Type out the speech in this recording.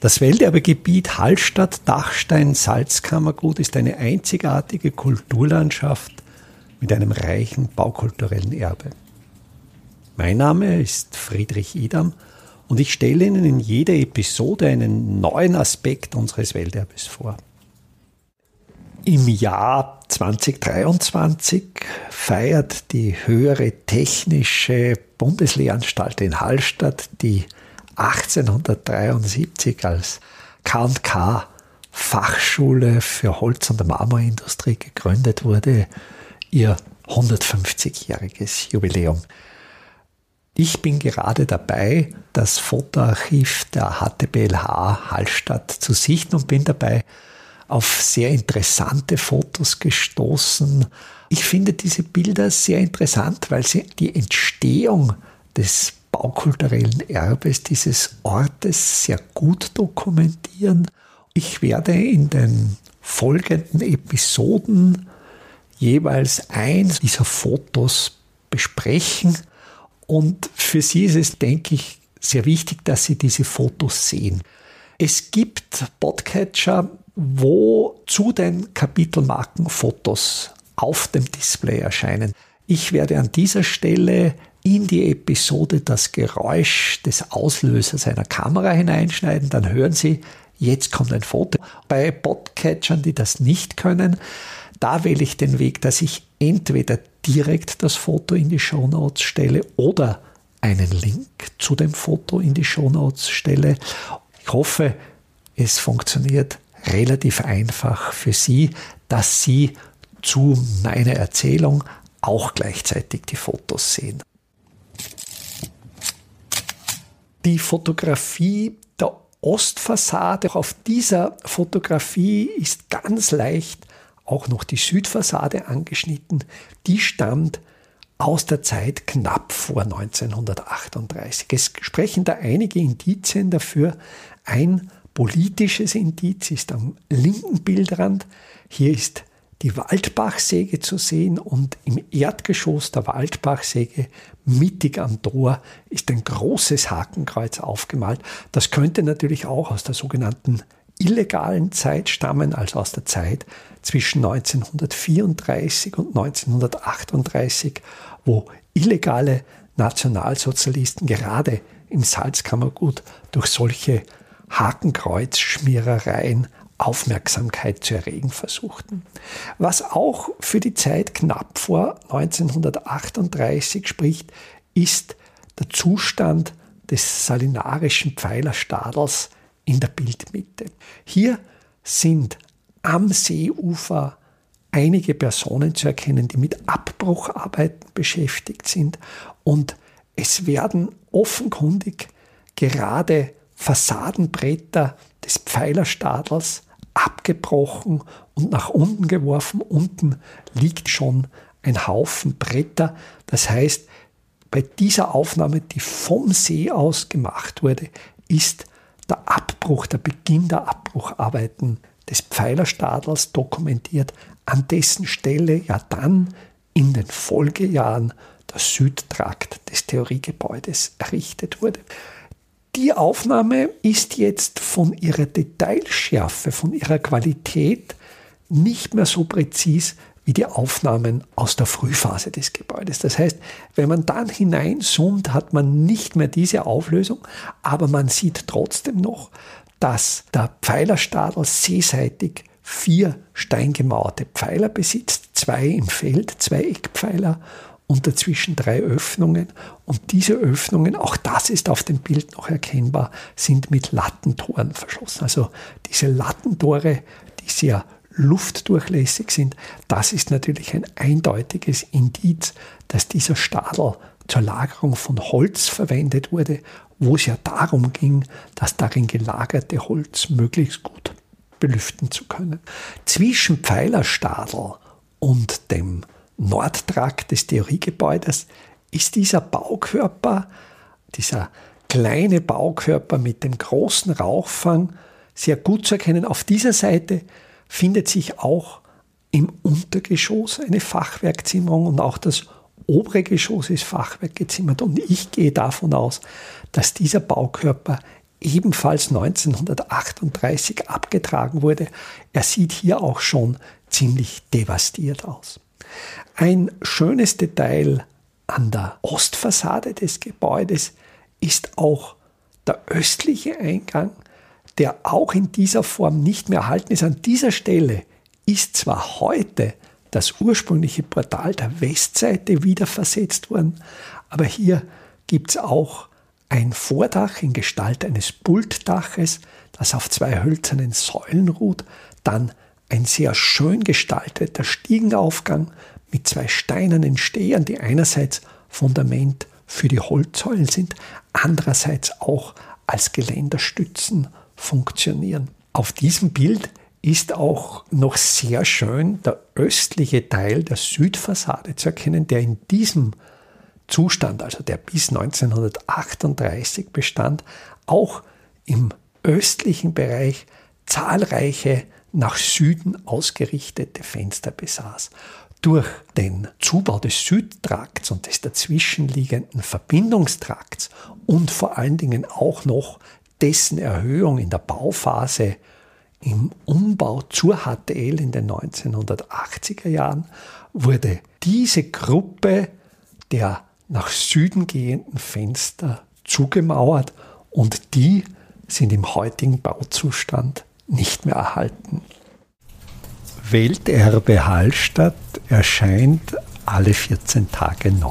Das Welterbegebiet Hallstatt-Dachstein-Salzkammergut ist eine einzigartige Kulturlandschaft mit einem reichen baukulturellen Erbe. Mein Name ist Friedrich Idam und ich stelle Ihnen in jeder Episode einen neuen Aspekt unseres Welterbes vor. Im Jahr 2023 feiert die höhere technische Bundeslehranstalt in Hallstatt die 1873 als K&K Fachschule für Holz- und Marmorindustrie gegründet wurde, ihr 150-jähriges Jubiläum. Ich bin gerade dabei, das Fotoarchiv der HTBLH Hallstatt zu sichten und bin dabei auf sehr interessante Fotos gestoßen. Ich finde diese Bilder sehr interessant, weil sie die Entstehung des baukulturellen Erbes dieses Ortes sehr gut dokumentieren. Ich werde in den folgenden Episoden jeweils eins dieser Fotos besprechen. Und für Sie ist es, denke ich, sehr wichtig, dass Sie diese Fotos sehen. Es gibt Podcatcher, wo zu den Kapitelmarken Fotos auf dem Display erscheinen. Ich werde an dieser Stelle in die Episode das Geräusch des Auslösers einer Kamera hineinschneiden, dann hören Sie, jetzt kommt ein Foto. Bei Podcatchern, die das nicht können, da wähle ich den Weg, dass ich entweder direkt das Foto in die Show Notes stelle oder einen Link zu dem Foto in die Show Notes stelle. Ich hoffe, es funktioniert relativ einfach für Sie, dass Sie zu meiner Erzählung auch gleichzeitig die Fotos sehen. Die Fotografie der Ostfassade, auf dieser Fotografie ist ganz leicht auch noch die Südfassade angeschnitten. Die stammt aus der Zeit knapp vor 1938. Es sprechen da einige Indizien dafür. Ein politisches Indiz ist am linken Bildrand. Hier ist die Waldbachsäge zu sehen und im Erdgeschoss der Waldbachsäge mittig am Tor ist ein großes Hakenkreuz aufgemalt. Das könnte natürlich auch aus der sogenannten illegalen Zeit stammen, also aus der Zeit zwischen 1934 und 1938, wo illegale Nationalsozialisten gerade im Salzkammergut durch solche Hakenkreuzschmierereien Aufmerksamkeit zu erregen versuchten. Was auch für die Zeit knapp vor 1938 spricht, ist der Zustand des salinarischen Pfeilerstadels in der Bildmitte. Hier sind am Seeufer einige Personen zu erkennen, die mit Abbrucharbeiten beschäftigt sind und es werden offenkundig gerade Fassadenbretter des Pfeilerstadels abgebrochen und nach unten geworfen. Unten liegt schon ein Haufen Bretter. Das heißt, bei dieser Aufnahme, die vom See aus gemacht wurde, ist der Abbruch, der Beginn der Abbrucharbeiten des Pfeilerstadels dokumentiert, an dessen Stelle ja dann in den Folgejahren der Südtrakt des Theoriegebäudes errichtet wurde. Die Aufnahme ist jetzt von ihrer Detailschärfe, von ihrer Qualität nicht mehr so präzis wie die Aufnahmen aus der Frühphase des Gebäudes. Das heißt, wenn man dann hineinzoomt, hat man nicht mehr diese Auflösung, aber man sieht trotzdem noch, dass der Pfeilerstadel seeseitig vier steingemauerte Pfeiler besitzt, zwei im Feld, zwei Eckpfeiler und dazwischen drei Öffnungen. Und diese Öffnungen, auch das ist auf dem Bild noch erkennbar, sind mit Lattentoren verschlossen. Also diese Lattentore, die sehr luftdurchlässig sind, das ist natürlich ein eindeutiges Indiz, dass dieser Stadel zur Lagerung von Holz verwendet wurde, wo es ja darum ging, das darin gelagerte Holz möglichst gut belüften zu können. Zwischen Pfeilerstadel und dem Nordtrakt des Theoriegebäudes ist dieser Baukörper, dieser kleine Baukörper mit dem großen Rauchfang sehr gut zu erkennen. Auf dieser Seite findet sich auch im Untergeschoss eine Fachwerkzimmerung und auch das obere Geschoss ist Fachwerk gezimmert. Und ich gehe davon aus, dass dieser Baukörper ebenfalls 1938 abgetragen wurde. Er sieht hier auch schon ziemlich devastiert aus. Ein schönes Detail an der Ostfassade des Gebäudes ist auch der östliche Eingang, der auch in dieser Form nicht mehr erhalten ist. An dieser Stelle ist zwar heute das ursprüngliche Portal der Westseite wieder versetzt worden, aber hier gibt es auch ein Vordach in Gestalt eines Pultdaches, das auf zwei hölzernen Säulen ruht, dann ein sehr schön gestalteter Stiegenaufgang mit zwei steinernen Stehern, die einerseits Fundament für die Holzsäulen sind, andererseits auch als Geländerstützen funktionieren. Auf diesem Bild ist auch noch sehr schön der östliche Teil der Südfassade zu erkennen, der in diesem Zustand, also der bis 1938 bestand, auch im östlichen Bereich zahlreiche nach Süden ausgerichtete Fenster besaß. Durch den Zubau des Südtrakts und des dazwischenliegenden Verbindungstrakts und vor allen Dingen auch noch dessen Erhöhung in der Bauphase im Umbau zur HTL in den 1980er Jahren wurde diese Gruppe der nach Süden gehenden Fenster zugemauert und die sind im heutigen Bauzustand nicht mehr erhalten. Welterbe Hallstatt erscheint alle 14 Tage neu.